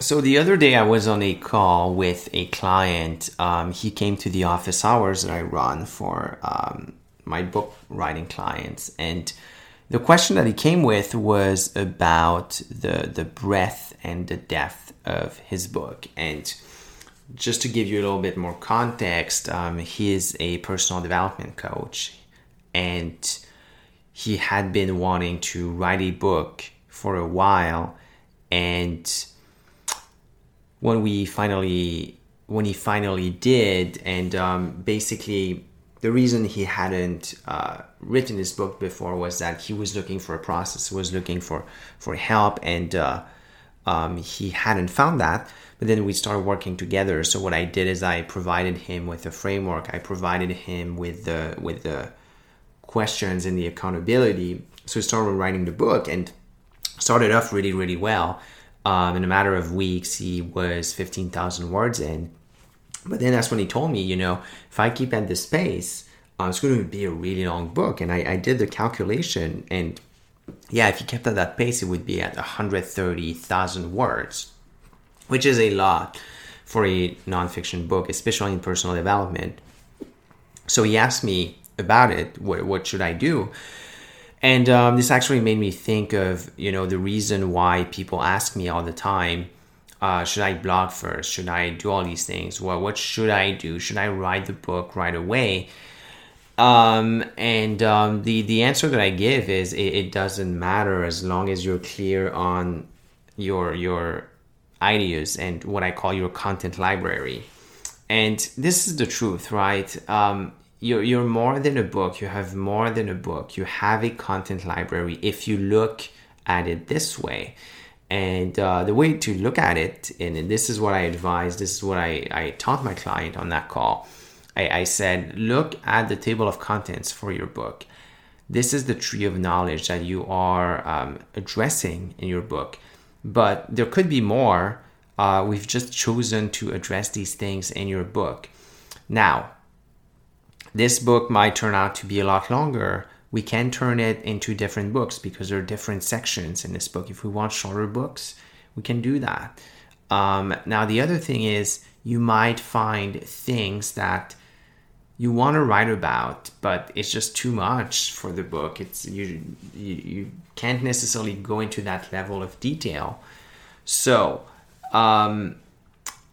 So the other day I was on a call with a client. Um, he came to the office hours that I run for um, my book writing clients, and the question that he came with was about the the breadth and the depth of his book. And just to give you a little bit more context, um, he is a personal development coach, and he had been wanting to write a book for a while, and when we finally when he finally did and um, basically the reason he hadn't uh, written his book before was that he was looking for a process he was looking for for help and uh, um, he hadn't found that. But then we started working together. So what i did is i provided him with a framework. I provided him with the with the questions and the accountability. So he started writing the book and started off really really well um, in a matter of weeks, he was 15,000 words in. But then that's when he told me, you know, if I keep at this pace, uh, it's going to be a really long book. And I, I did the calculation, and yeah, if you kept at that pace, it would be at 130,000 words, which is a lot for a nonfiction book, especially in personal development. So he asked me about it. What, what should I do? And um, this actually made me think of, you know, the reason why people ask me all the time, uh, should I blog first? Should I do all these things? Well, what should I do? Should I write the book right away? Um, and um, the the answer that I give is it, it, doesn't matter as long as you're clear on your your ideas and what I call your content library. And this is the truth, right? Um, you're, you're more than a book. You have more than a book. You have a content library if you look at it this way. And uh, the way to look at it and this is what i advise this is what i, I taught my client on that call. I, I said look at the table of contents for your book. This is the tree of knowledge that you are um, addressing in your book. But there could be more. Uh, we've just chosen to address these things in your book. Now this book might turn out to be a lot longer. We can turn it into different books because there are different sections in this book. If we want shorter books, we can do that. Um, now, the other thing is you might find things that you want to write about, but it's just too much for the book. It's you, you, you can't necessarily go into that level of detail. So, um,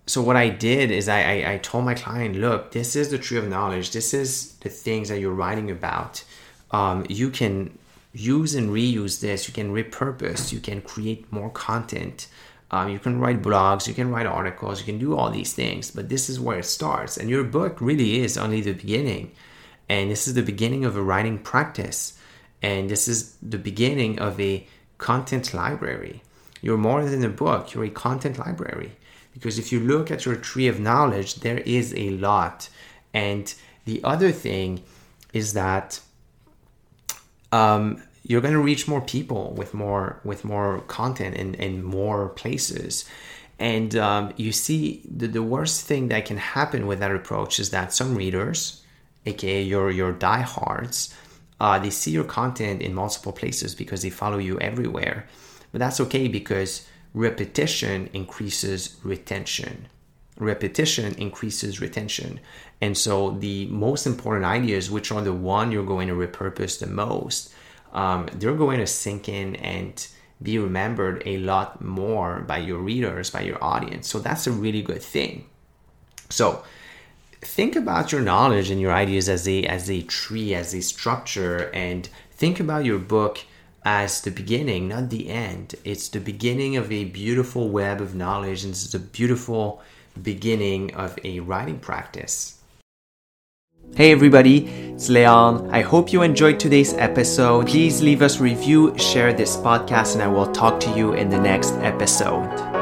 so what I did is I, I, I, told my client, look, this is the tree of knowledge. This is the things that you're writing about. Um, you can use and reuse this. You can repurpose. You can create more content. Um, you can write blogs. You can write articles. You can do all these things. But this is where it starts. And your book really is only the beginning. And this is the beginning of a writing practice. And this is the beginning of a content library. You're more than a book. You're a content library because if you look at your tree of knowledge, there is a lot. And the other thing is that um, you're going to reach more people with more with more content in, in more places. And um, you see, the, the worst thing that can happen with that approach is that some readers, aka your your diehards, uh, they see your content in multiple places because they follow you everywhere. But that's okay because repetition increases retention. Repetition increases retention. And so the most important ideas, which are the one you're going to repurpose the most, um, they're going to sink in and be remembered a lot more by your readers, by your audience. So that's a really good thing. So think about your knowledge and your ideas as a as a tree, as a structure, and think about your book as the beginning, not the end. It's the beginning of a beautiful web of knowledge, and it's the beautiful beginning of a writing practice. Hey everybody, it's Leon. I hope you enjoyed today's episode. Please leave us a review, share this podcast, and I will talk to you in the next episode.